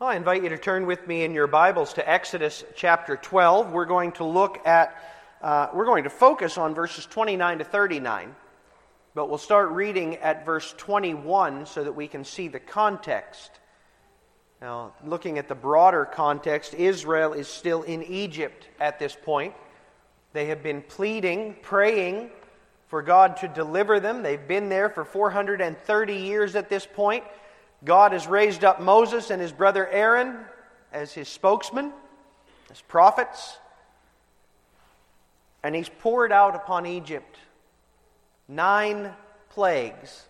I invite you to turn with me in your Bibles to Exodus chapter 12. We're going to look at, uh, we're going to focus on verses 29 to 39, but we'll start reading at verse 21 so that we can see the context. Now, looking at the broader context, Israel is still in Egypt at this point. They have been pleading, praying for God to deliver them. They've been there for 430 years at this point. God has raised up Moses and his brother Aaron as his spokesman, as prophets, and he's poured out upon Egypt nine plagues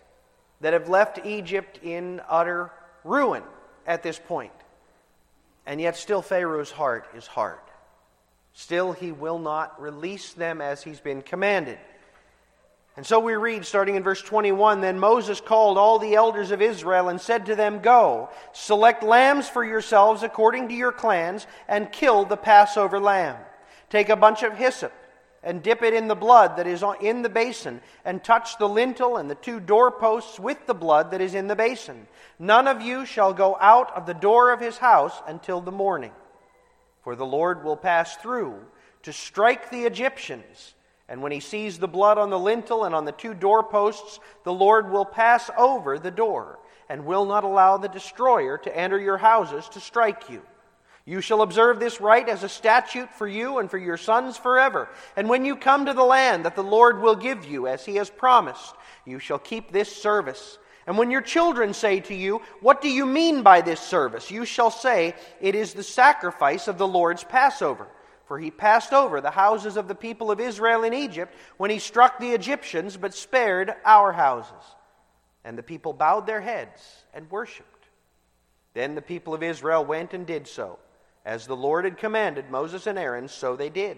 that have left Egypt in utter ruin at this point. And yet, still, Pharaoh's heart is hard. Still, he will not release them as he's been commanded. And so we read, starting in verse 21 Then Moses called all the elders of Israel and said to them, Go, select lambs for yourselves according to your clans, and kill the Passover lamb. Take a bunch of hyssop and dip it in the blood that is in the basin, and touch the lintel and the two doorposts with the blood that is in the basin. None of you shall go out of the door of his house until the morning. For the Lord will pass through to strike the Egyptians and when he sees the blood on the lintel and on the two doorposts, the Lord will pass over the door and will not allow the destroyer to enter your houses to strike you. You shall observe this rite as a statute for you and for your sons forever. And when you come to the land that the Lord will give you, as he has promised, you shall keep this service. And when your children say to you, What do you mean by this service? you shall say, It is the sacrifice of the Lord's Passover. For he passed over the houses of the people of Israel in Egypt when he struck the Egyptians, but spared our houses. And the people bowed their heads and worshipped. Then the people of Israel went and did so. As the Lord had commanded Moses and Aaron, so they did.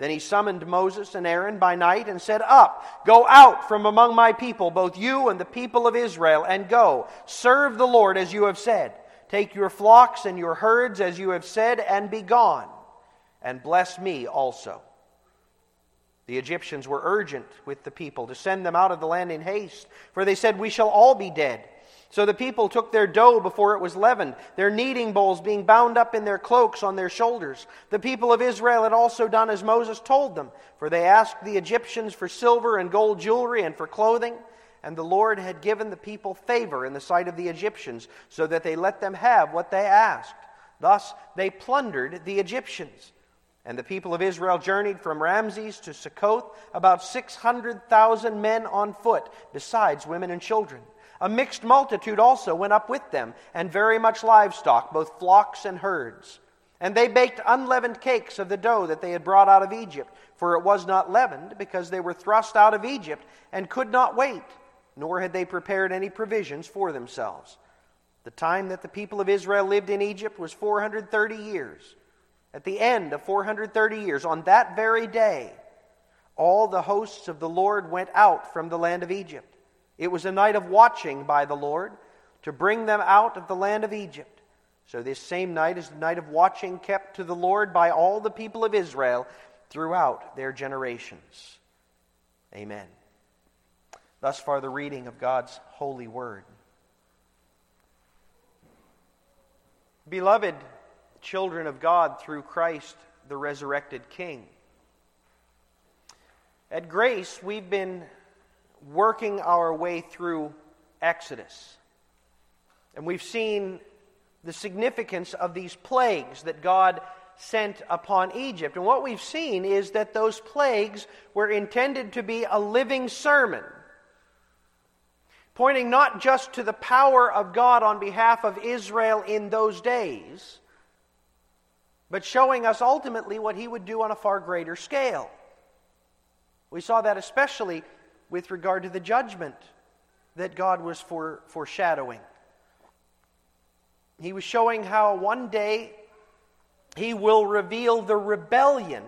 Then he summoned Moses and Aaron by night and said, Up, go out from among my people, both you and the people of Israel, and go, serve the Lord as you have said. Take your flocks and your herds as you have said, and be gone, and bless me also. The Egyptians were urgent with the people to send them out of the land in haste, for they said, We shall all be dead. So the people took their dough before it was leavened, their kneading bowls being bound up in their cloaks on their shoulders. The people of Israel had also done as Moses told them, for they asked the Egyptians for silver and gold jewelry and for clothing. And the Lord had given the people favor in the sight of the Egyptians, so that they let them have what they asked. Thus they plundered the Egyptians. And the people of Israel journeyed from Ramses to Succoth, about 600,000 men on foot, besides women and children. A mixed multitude also went up with them, and very much livestock, both flocks and herds. And they baked unleavened cakes of the dough that they had brought out of Egypt, for it was not leavened, because they were thrust out of Egypt and could not wait, nor had they prepared any provisions for themselves. The time that the people of Israel lived in Egypt was 430 years. At the end of 430 years, on that very day, all the hosts of the Lord went out from the land of Egypt. It was a night of watching by the Lord to bring them out of the land of Egypt. So, this same night is the night of watching kept to the Lord by all the people of Israel throughout their generations. Amen. Thus far, the reading of God's holy word. Beloved, children of God through Christ, the resurrected King. At Grace, we've been working our way through Exodus. And we've seen the significance of these plagues that God sent upon Egypt. And what we've seen is that those plagues were intended to be a living sermon, pointing not just to the power of God on behalf of Israel in those days but showing us ultimately what he would do on a far greater scale. We saw that especially with regard to the judgment that God was for, foreshadowing. He was showing how one day he will reveal the rebellion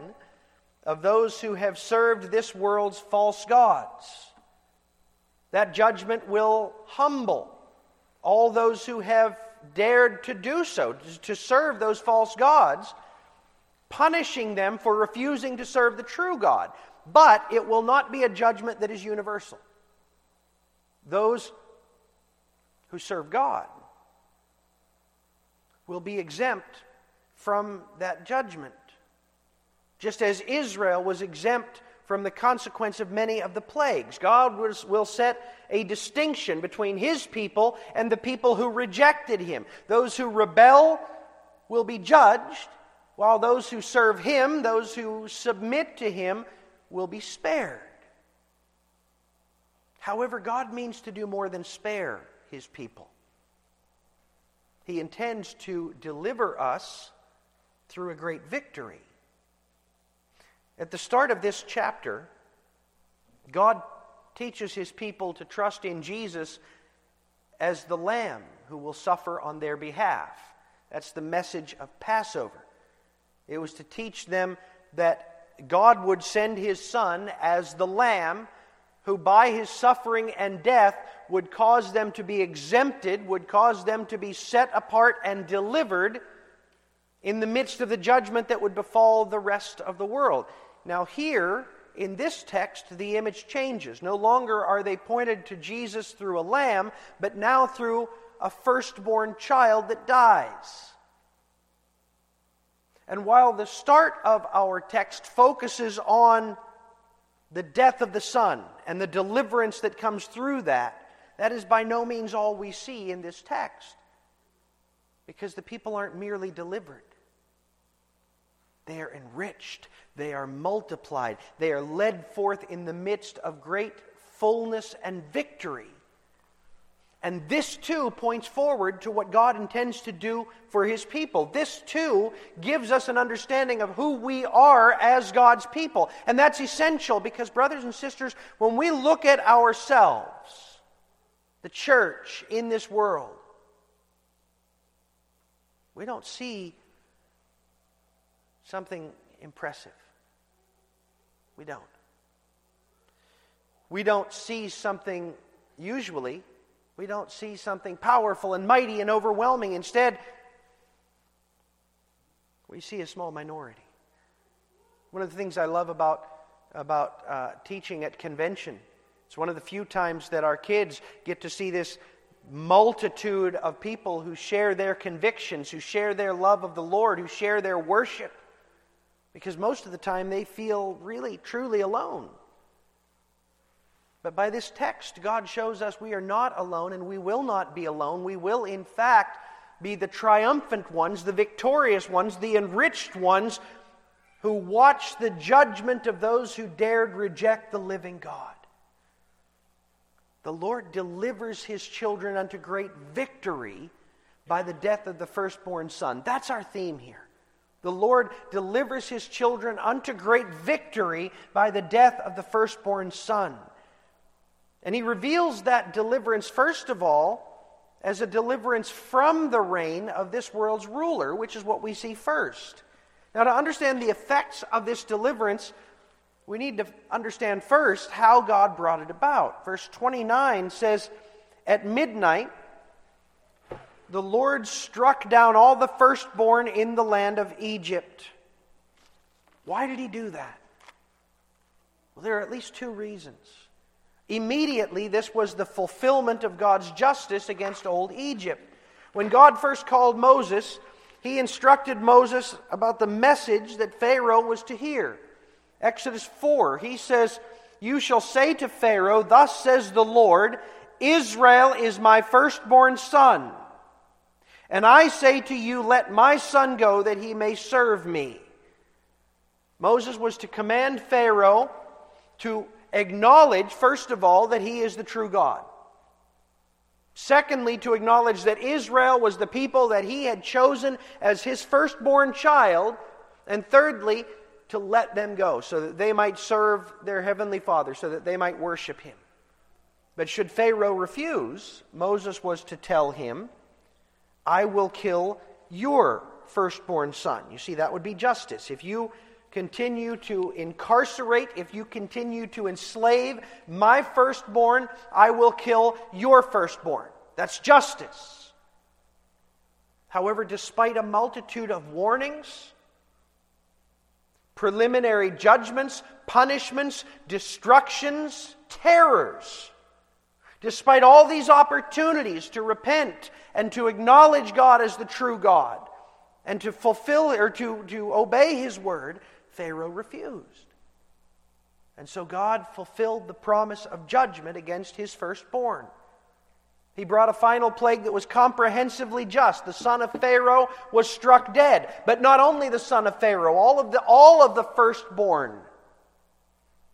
of those who have served this world's false gods. That judgment will humble all those who have dared to do so, to serve those false gods, punishing them for refusing to serve the true God. But it will not be a judgment that is universal. Those who serve God will be exempt from that judgment. Just as Israel was exempt from the consequence of many of the plagues. God was, will set a distinction between his people and the people who rejected him. Those who rebel will be judged, while those who serve him, those who submit to him, will be spared. However, God means to do more than spare his people. He intends to deliver us through a great victory. At the start of this chapter, God teaches his people to trust in Jesus as the Lamb who will suffer on their behalf. That's the message of Passover. It was to teach them that God would send his Son as the Lamb who, by his suffering and death, would cause them to be exempted, would cause them to be set apart and delivered in the midst of the judgment that would befall the rest of the world. Now, here in this text, the image changes. No longer are they pointed to Jesus through a lamb, but now through a firstborn child that dies. And while the start of our text focuses on the death of the Son and the deliverance that comes through that, that is by no means all we see in this text. Because the people aren't merely delivered, they are enriched, they are multiplied, they are led forth in the midst of great fullness and victory. And this too points forward to what God intends to do for his people. This too gives us an understanding of who we are as God's people. And that's essential because, brothers and sisters, when we look at ourselves, the church in this world, we don't see something impressive. We don't. We don't see something, usually, we don't see something powerful and mighty and overwhelming. Instead, we see a small minority. One of the things I love about, about uh, teaching at convention, it's one of the few times that our kids get to see this multitude of people who share their convictions, who share their love of the Lord, who share their worship. Because most of the time they feel really, truly alone. But by this text, God shows us we are not alone and we will not be alone. We will, in fact, be the triumphant ones, the victorious ones, the enriched ones who watch the judgment of those who dared reject the living God. The Lord delivers his children unto great victory by the death of the firstborn son. That's our theme here. The Lord delivers his children unto great victory by the death of the firstborn son. And he reveals that deliverance, first of all, as a deliverance from the reign of this world's ruler, which is what we see first. Now, to understand the effects of this deliverance, we need to understand first how God brought it about. Verse 29 says, At midnight, the Lord struck down all the firstborn in the land of Egypt. Why did he do that? Well, there are at least two reasons. Immediately, this was the fulfillment of God's justice against old Egypt. When God first called Moses, he instructed Moses about the message that Pharaoh was to hear. Exodus 4, he says, You shall say to Pharaoh, Thus says the Lord, Israel is my firstborn son. And I say to you, Let my son go that he may serve me. Moses was to command Pharaoh to acknowledge, first of all, that he is the true God. Secondly, to acknowledge that Israel was the people that he had chosen as his firstborn child. And thirdly, to let them go so that they might serve their heavenly Father, so that they might worship him. But should Pharaoh refuse, Moses was to tell him, I will kill your firstborn son. You see, that would be justice. If you continue to incarcerate, if you continue to enslave my firstborn, I will kill your firstborn. That's justice. However, despite a multitude of warnings, preliminary judgments, punishments, destructions, terrors, despite all these opportunities to repent and to acknowledge God as the true God and to fulfill or to, to obey his word, Pharaoh refused. And so God fulfilled the promise of judgment against his firstborn. He brought a final plague that was comprehensively just. The son of Pharaoh was struck dead. But not only the son of Pharaoh, all of the, all of the firstborn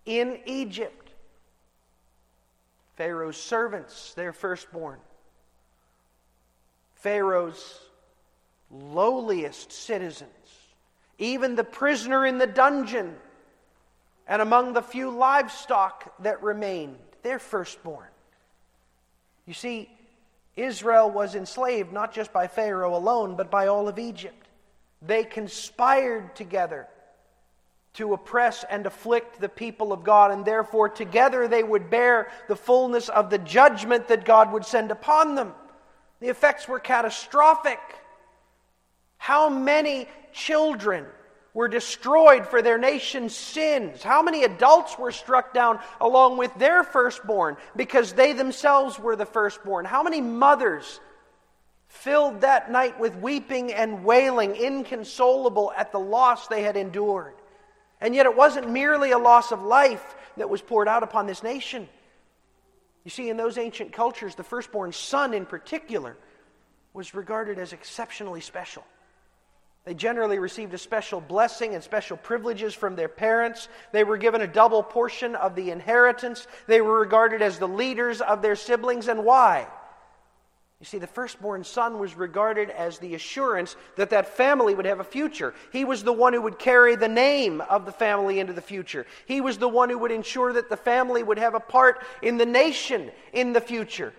in Egypt. Pharaoh's servants, their firstborn. Pharaoh's lowliest citizens, even the prisoner in the dungeon, and among the few livestock that remained, their firstborn. You see, Israel was enslaved not just by Pharaoh alone, but by all of Egypt. They conspired together to oppress and afflict the people of God, and therefore together they would bear the fullness of the judgment that God would send upon them. The effects were catastrophic. How many children were destroyed for their nation's sins? How many adults were struck down along with their firstborn because they themselves were the firstborn? How many mothers filled that night with weeping and wailing, inconsolable at the loss they had endured? And yet it wasn't merely a loss of life that was poured out upon this nation. You see, in those ancient cultures, the firstborn son in particular was regarded as exceptionally special. They generally received a special blessing and special privileges from their parents. They were given a double portion of the inheritance. They were regarded as the leaders of their siblings. And why? You see, the firstborn son was regarded as the assurance that that family would have a future. He was the one who would carry the name of the family into the future. He was the one who would ensure that the family would have a part in the nation in the future.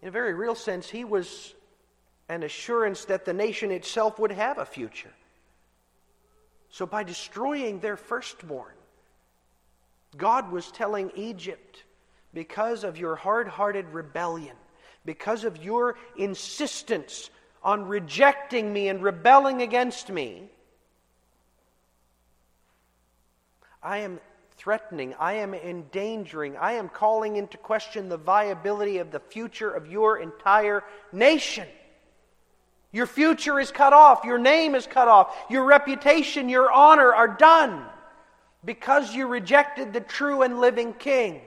In a very real sense, he was an assurance that the nation itself would have a future. So, by destroying their firstborn, God was telling Egypt, because of your hard hearted rebellion, because of your insistence on rejecting me and rebelling against me, I am threatening, I am endangering, I am calling into question the viability of the future of your entire nation. Your future is cut off. Your name is cut off. Your reputation, your honor are done because you rejected the true and living king.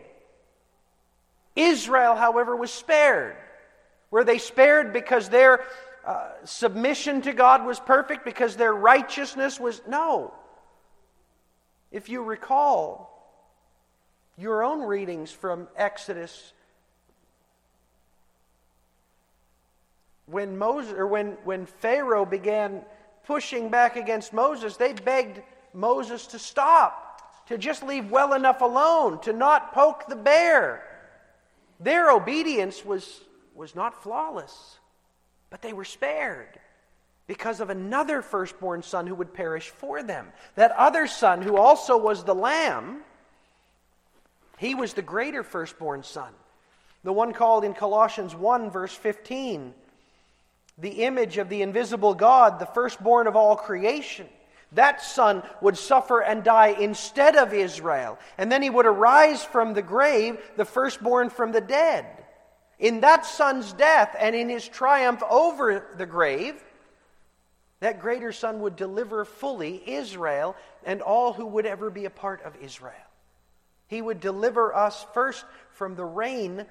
Israel, however, was spared. Were they spared because their uh, submission to God was perfect, because their righteousness was. No. If you recall your own readings from Exodus when Moses or when, when Pharaoh began pushing back against Moses, they begged Moses to stop, to just leave well enough alone, to not poke the bear. Their obedience was, was not flawless, but they were spared because of another firstborn son who would perish for them. That other son, who also was the lamb, he was the greater firstborn son. The one called in Colossians 1, verse 15 the image of the invisible God, the firstborn of all creation. That son would suffer and die instead of Israel. And then he would arise from the grave, the firstborn from the dead. In that son's death and in his triumph over the grave, that greater son would deliver fully Israel and all who would ever be a part of Israel. He would deliver us first from the reign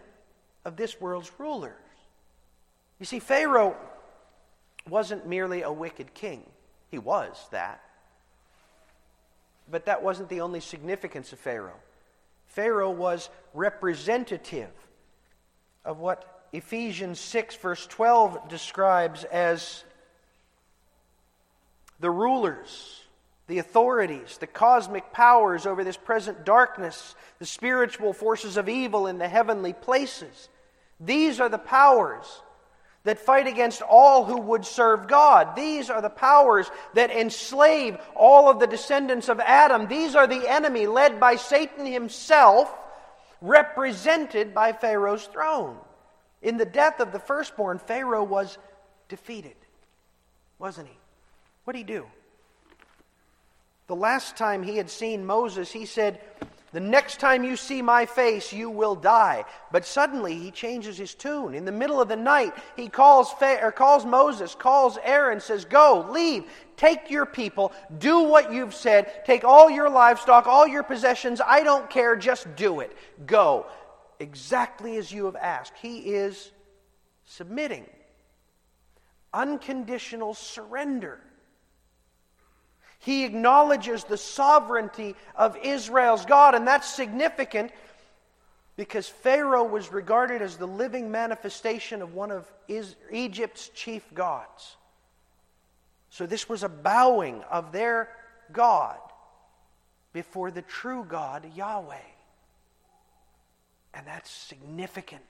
of this world's rulers. You see, Pharaoh wasn't merely a wicked king. He was that. But that wasn't the only significance of Pharaoh. Pharaoh was representative of what Ephesians 6, verse 12 describes as the rulers, the authorities, the cosmic powers over this present darkness, the spiritual forces of evil in the heavenly places. These are the powers that fight against all who would serve God. These are the powers that enslave all of the descendants of Adam. These are the enemy led by Satan himself, represented by Pharaoh's throne. In the death of the firstborn, Pharaoh was defeated, wasn't he? What did he do? The last time he had seen Moses, he said, The next time you see my face, you will die. But suddenly he changes his tune. In the middle of the night, he calls, or calls Moses, calls Aaron, says, Go, leave, take your people, do what you've said, take all your livestock, all your possessions. I don't care, just do it. Go. Exactly as you have asked. He is submitting, unconditional surrender. He acknowledges the sovereignty of Israel's God, and that's significant because Pharaoh was regarded as the living manifestation of one of Egypt's chief gods. So this was a bowing of their God before the true God, Yahweh. And that's significant.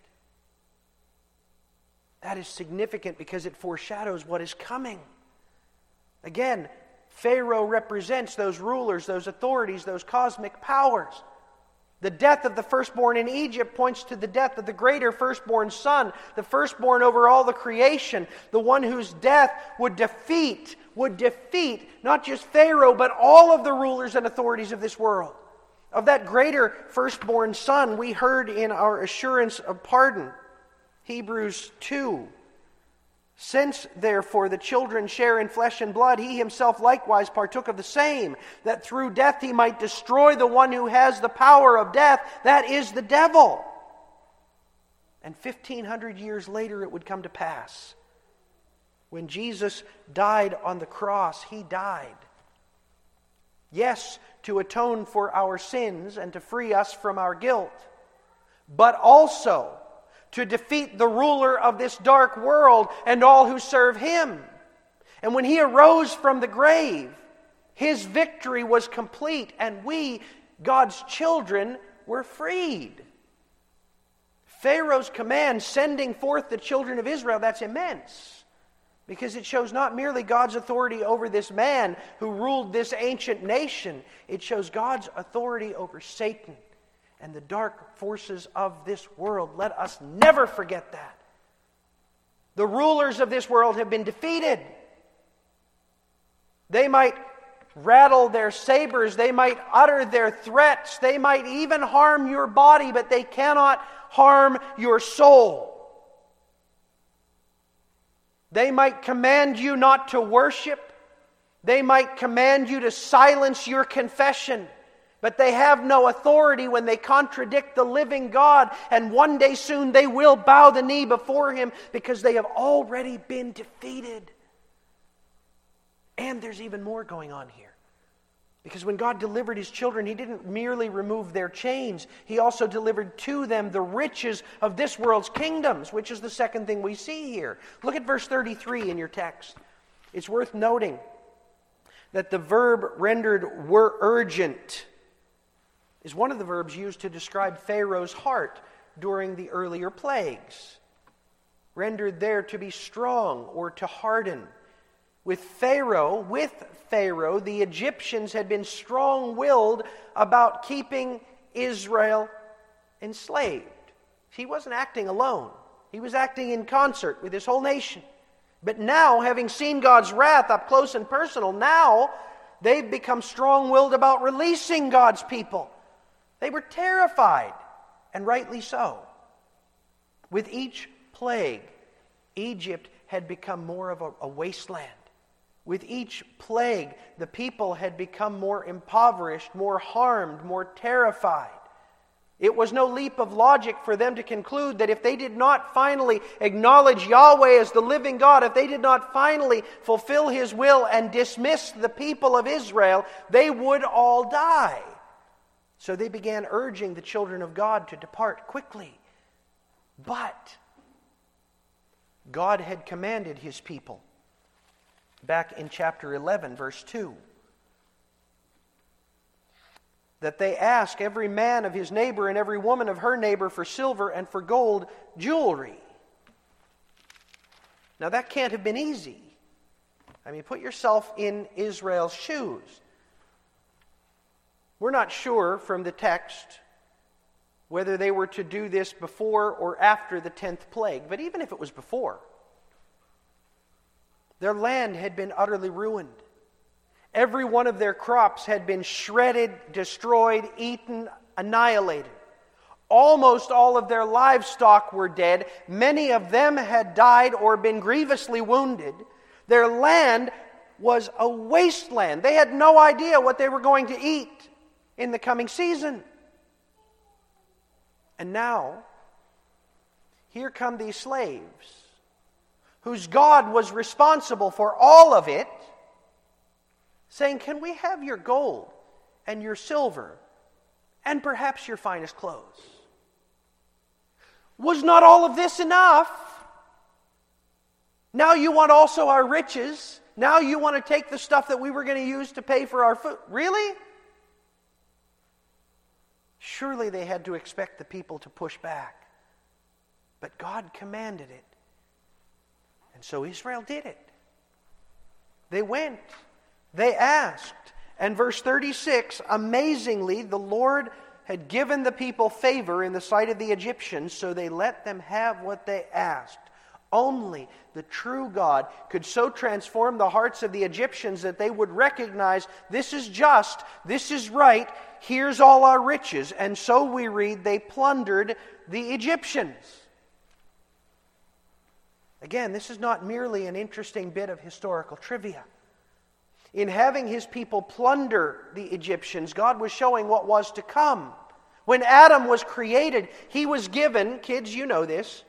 That is significant because it foreshadows what is coming. Again, Pharaoh represents those rulers, those authorities, those cosmic powers. The death of the firstborn in Egypt points to the death of the greater firstborn son, the firstborn over all the creation, the one whose death would defeat, would defeat not just Pharaoh, but all of the rulers and authorities of this world. Of that greater firstborn son, we heard in our assurance of pardon, Hebrews 2. Since, therefore, the children share in flesh and blood, he himself likewise partook of the same, that through death he might destroy the one who has the power of death, that is the devil. And 1500 years later, it would come to pass. When Jesus died on the cross, he died. Yes, to atone for our sins and to free us from our guilt, but also to defeat the ruler of this dark world and all who serve him. And when he arose from the grave, his victory was complete, and we, God's children, were freed. Pharaoh's command, sending forth the children of Israel, that's immense. Because it shows not merely God's authority over this man who ruled this ancient nation, it shows God's authority over Satan and the dark forces of this world. Let us never forget that. The rulers of this world have been defeated. They might rattle their sabers, they might utter their threats, they might even harm your body, but they cannot harm your soul. They might command you not to worship. They might command you to silence your confession. But they have no authority when they contradict the living God, and one day soon they will bow the knee before Him because they have already been defeated. And there's even more going on here. Because when God delivered His children, He didn't merely remove their chains, He also delivered to them the riches of this world's kingdoms, which is the second thing we see here. Look at verse 33 in your text. It's worth noting that the verb rendered were urgent is one of the verbs used to describe Pharaoh's heart during the earlier plagues, rendered there to be strong or to harden. With Pharaoh, with Pharaoh, the Egyptians had been strong willed about keeping Israel enslaved. He wasn't acting alone, he was acting in concert with his whole nation. But now, having seen God's wrath up close and personal, now they've become strong willed about releasing God's people. They were terrified, and rightly so. With each plague, Egypt had become more of a, a, wasteland. With each plague, the people had become more impoverished, more harmed, more terrified. It was no leap of logic for them to conclude that if they did not finally acknowledge Yahweh as the living God, if they did not finally fulfill His will and dismiss the people of Israel, they would all die. So they began urging the children of God to depart quickly. But God had commanded his people back in chapter 11, verse 2 that they ask every man of his neighbor and every woman of her neighbor for silver and for gold jewelry. Now, that can't have been easy. I mean, put yourself in Israel's shoes. We're not sure from the text whether they were to do this before or after the 10th plague, but even if it was before, their land had been utterly ruined. Every one of their crops had been shredded, destroyed, eaten, annihilated. Almost all of their livestock were dead. Many of them had died or been grievously wounded. Their land was a wasteland. They had no idea what they were going to eat in the coming season. And now, here come these slaves, whose God was responsible for all of it, saying, Can we have your gold and your silver and perhaps your finest clothes? Was not all of this enough? Now you want also our riches. Now you want to take the stuff that we were going to use to pay for our food. Really? Surely they had to expect the people to push back. But God commanded it. And so Israel did it. They went, they asked. And verse 36 amazingly, the Lord had given the people favor in the sight of the Egyptians, so they let them have what they asked. Only the true God could so transform the hearts of the Egyptians that they would recognize this is just, this is right, here's all our riches. And so we read they plundered the Egyptians. Again, this is not merely an interesting bit of historical trivia. In having his people plunder the Egyptians, God was showing what was to come. When Adam was created, he was given, kids, you know this,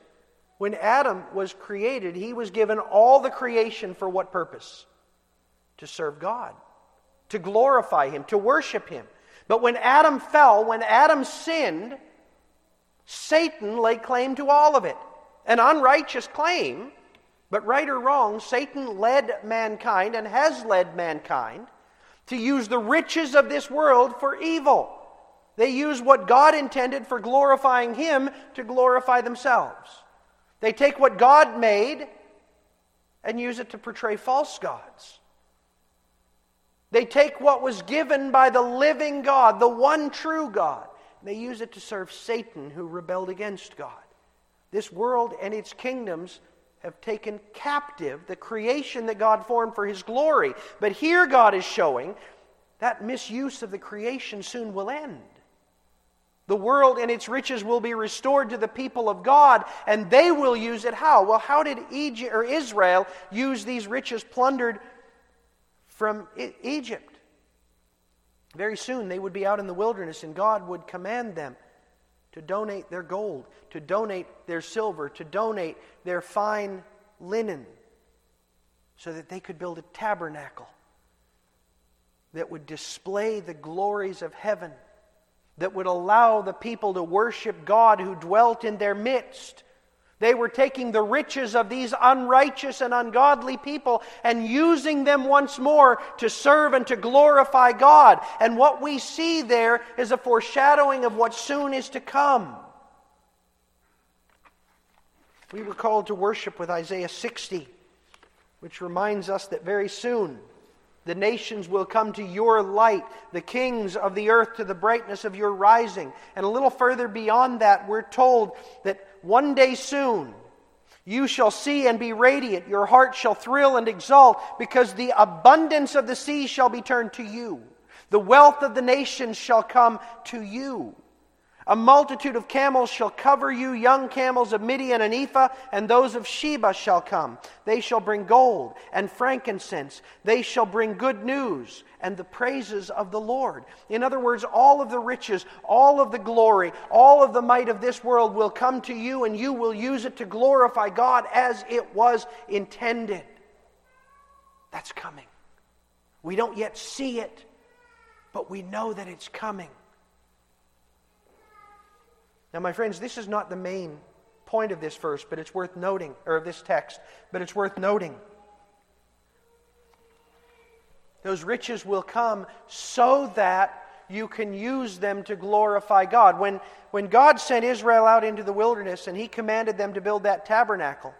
when Adam was created, he was given all the creation for what purpose? To serve God, to glorify him, to worship him. But when Adam fell, when Adam sinned, Satan laid claim to all of it. An unrighteous claim, but right or wrong, Satan led mankind and has led mankind to use the riches of this world for evil. They use what God intended for glorifying Him to glorify themselves. They take what God made and use it to portray false gods. They take what was given by the living God, the one true God, and they use it to serve Satan who rebelled against God. This world and its kingdoms have taken captive the creation that God formed for His glory. But here God is showing that misuse of the creation soon will end. The world and its riches will be restored to the people of God, and they will use it how? Well, how did Egypt, or Israel use these riches plundered from Egypt? Very soon they would be out in the wilderness, and God would command them to donate their gold, to donate their silver, to donate their fine linen, so that they could build a tabernacle that would display the glories of heaven that would allow the people to worship God who dwelt in their midst. They were taking the riches of these unrighteous and ungodly people and using them once more to serve and to glorify God. And what we see there is a foreshadowing of what soon is to come. We were called to worship with Isaiah 60, which reminds us that very soon the nations will come to your light, the kings of the earth to the brightness of your rising. And a little further beyond that, we're told that one day soon you shall see and be radiant. Your heart shall thrill and exult, because the abundance of the sea shall be turned to you. The wealth of the nations shall come to you. A multitude of camels shall cover you, young camels of Midian and Ephah, and those of Sheba shall come. They shall bring gold and frankincense. They shall bring good news and the praises of the Lord. In other words, all of the riches, all of the glory, all of the might of this world will come to you, and you will use it to glorify God as it was intended. That's coming. We don't yet see it, but we know that it's coming. Now, my friends, this is not the main point of this verse, but it's worth noting, or of this text, but it's worth noting. Those riches will come so that you can use them to glorify God. When, when God sent Israel out into the wilderness and He commanded them to build that tabernacle,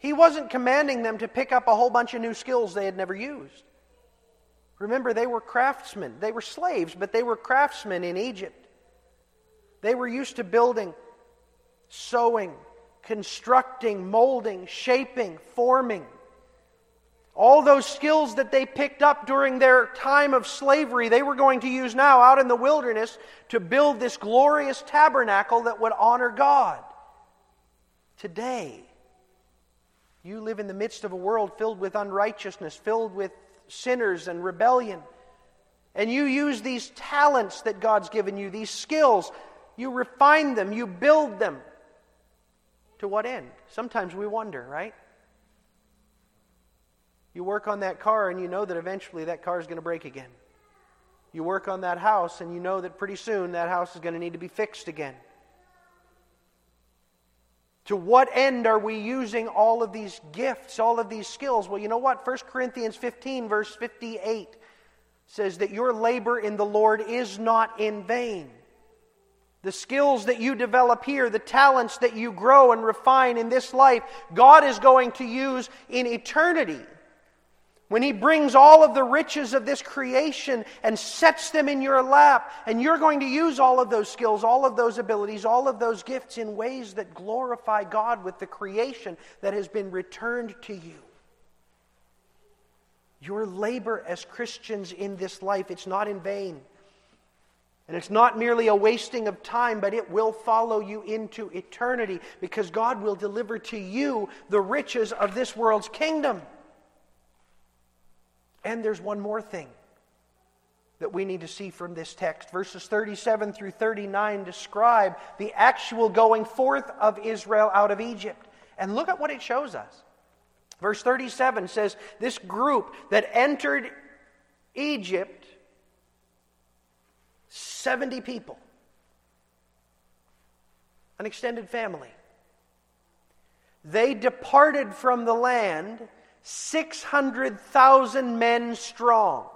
He wasn't commanding them to pick up a whole bunch of new skills they had never used. Remember, they were craftsmen. They were slaves, but they were craftsmen in Egypt. They were used to building, sewing, constructing, molding, shaping, forming. All those skills that they picked up during their time of slavery, they were going to use now out in the wilderness to build this glorious tabernacle that would honor God. Today, you live in the midst of a world filled with unrighteousness, filled with sinners and rebellion. And you use these talents that God's given you, these skills, you refine them, you build them. To what end? Sometimes we wonder, right? You work on that car and you know that eventually that car is going to break again. You work on that house and you know that pretty soon that house is going to need to be fixed again. To what end are we using all of these gifts, all of these skills? Well, you know what? 1 Corinthians 15, verse 58 says that your labor in the Lord is not in vain. The skills that you develop here, the talents that you grow and refine in this life, God is going to use in eternity when He brings all of the riches of this creation and sets them in your lap, and you're going to use all of those skills, all of those abilities, all of those gifts in ways that glorify God with the creation that has been returned to you. Your labor as Christians in this life, it's not in vain. And it's not merely a wasting of time, but it will follow you into eternity because God will deliver to you the riches of this world's kingdom. And there's one more thing that we need to see from this text. Verses 37 through 39 describe the actual going forth of Israel out of Egypt. And look at what it shows us. Verse 37 says, This group that entered Egypt, 70 people, an extended family. They departed from the land 600,000 men strong.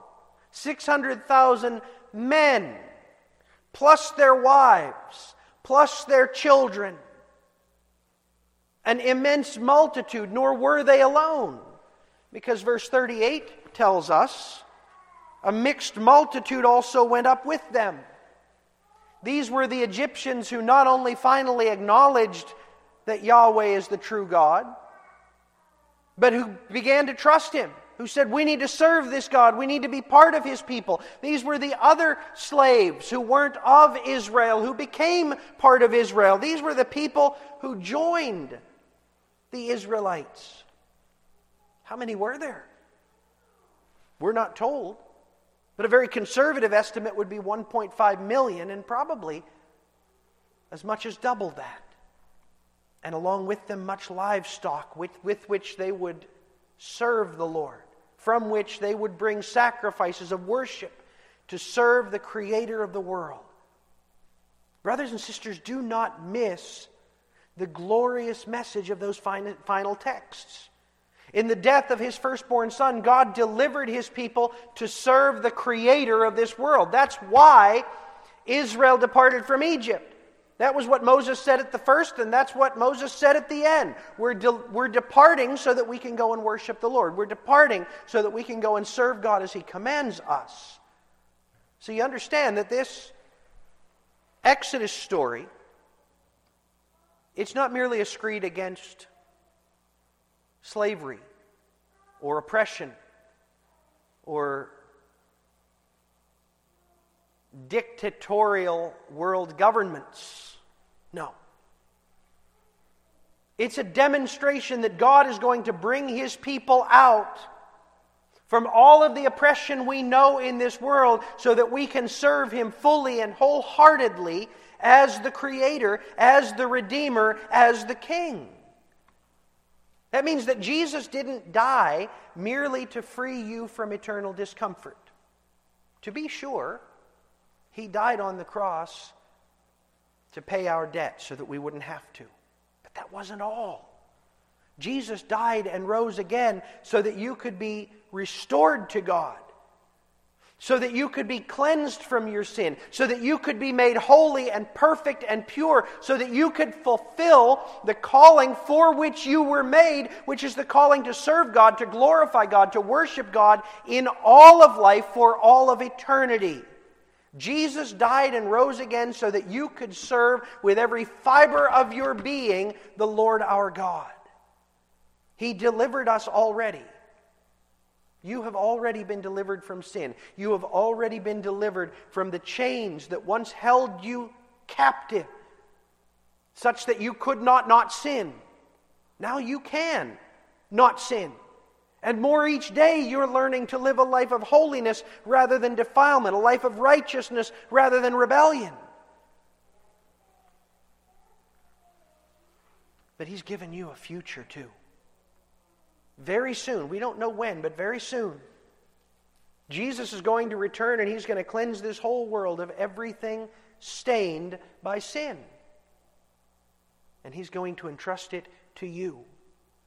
600,000 men, plus their wives, plus their children. An immense multitude, nor were they alone. Because verse 38 tells us a mixed multitude also went up with them. These were the Egyptians who not only finally acknowledged that Yahweh is the true God, but who began to trust him, who said, We need to serve this God, we need to be part of his people. These were the other slaves who weren't of Israel, who became part of Israel. These were the people who joined the Israelites. How many were there? We're not told. But a very conservative estimate would be 1.5 million, and probably as much as double that and along with them much livestock with, with which they would serve the Lord, from which they would bring sacrifices of worship to serve the Creator of the world. Brothers and sisters, do not miss the glorious message of those final texts. In the death of his firstborn son, God delivered his people to serve the creator of this world. That's why Israel departed from Egypt. That was what Moses said at the first, and that's what Moses said at the end. We're, de- we're departing so that we can go and worship the Lord. We're departing so that we can go and serve God as He commands us. So you understand that this Exodus story, it's not merely a screed against slavery or oppression or dictatorial world governments. No. It's a demonstration that God is going to bring his people out from all of the oppression we know in this world so that we can serve him fully and wholeheartedly as the creator, as the redeemer, as the king. That means that Jesus didn't die merely to free you from eternal discomfort. To be sure, he died on the cross to pay our debt so that we wouldn't have to. But that wasn't all. Jesus died and rose again so that you could be restored to God. So that you could be cleansed from your sin, so that you could be made holy and perfect and pure, so that you could fulfill the calling for which you were made, which is the calling to serve God, to glorify God, to worship God in all of life for all of eternity. Jesus died and rose again so that you could serve with every fiber of your being the Lord our God. He delivered us already. You have already been delivered from sin. You have already been delivered from the chains that once held you captive, such that you could not not sin. Now you can not sin. And more each day, you're learning to live a life of holiness rather than defilement, a life of righteousness rather than rebellion. But He's given you a future too. Very soon, we don't know when, but very soon, Jesus is going to return and He's going to cleanse this whole world of everything stained by sin. And He's going to entrust it to you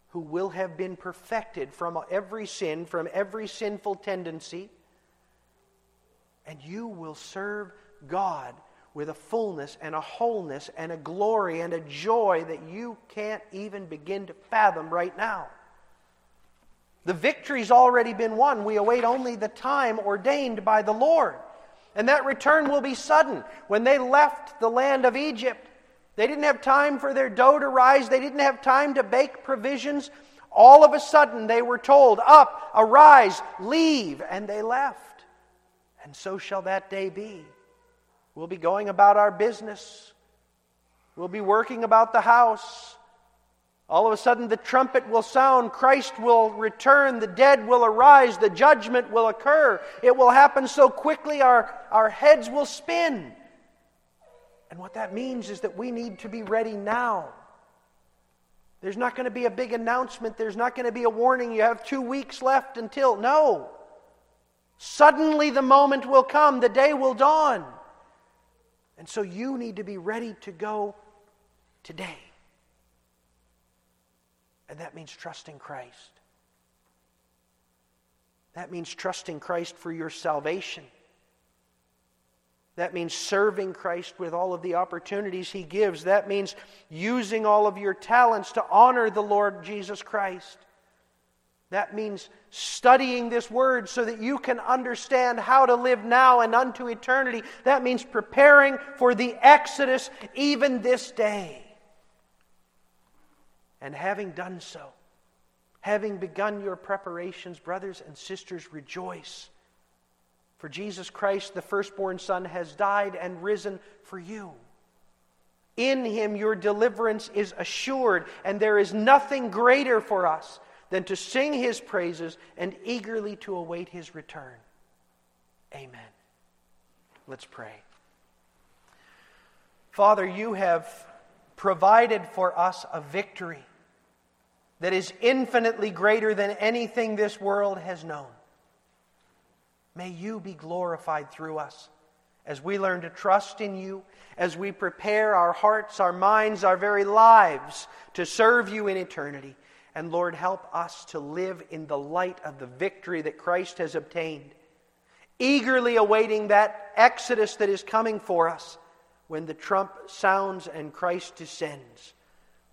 who will have been perfected from every sin, from every sinful tendency, and you will serve God with a fullness and a wholeness and a glory and a joy that you can't even begin to fathom right now. The victory's already been won. We await only the time ordained by the Lord. And that return will be sudden. When they left the land of Egypt, they didn't have time for their dough to rise. They didn't have time to bake provisions. All of a sudden, they were told, Up, arise, leave. And they left. And so shall that day be. We'll be going about our business. We'll be working about the house. All of a sudden, the trumpet will sound, Christ will return, the dead will arise, the judgment will occur. It will happen so quickly, our, our heads will spin. And what that means is that we need to be ready now. There's not going to be a big announcement. There's not going to be a warning. You have two weeks left until. No. Suddenly the moment will come, the day will dawn. And so you need to be ready to go today. And that means trusting Christ. That means trusting Christ for your salvation. That means serving Christ with all of the opportunities He gives. That means using all of your talents to honor the Lord Jesus Christ. That means studying this word so that you can understand how to live now and unto eternity. That means preparing for the Exodus even this day. And having done so, having begun your preparations, brothers and sisters, rejoice for Jesus Christ, the firstborn Son, has died and risen for you. In him, your deliverance is assured, and there is nothing greater for us than to sing his praises and eagerly to await his return. Amen. Let's pray. Father, you have provided for us a victory that is infinitely greater than anything this world has known. May you be glorified through us as we learn to trust in you, as we prepare our hearts, our minds, our very lives to serve you in eternity. And Lord, help us to live in the light of the victory that Christ has obtained, eagerly awaiting that exodus that is coming for us when the trump sounds and Christ descends.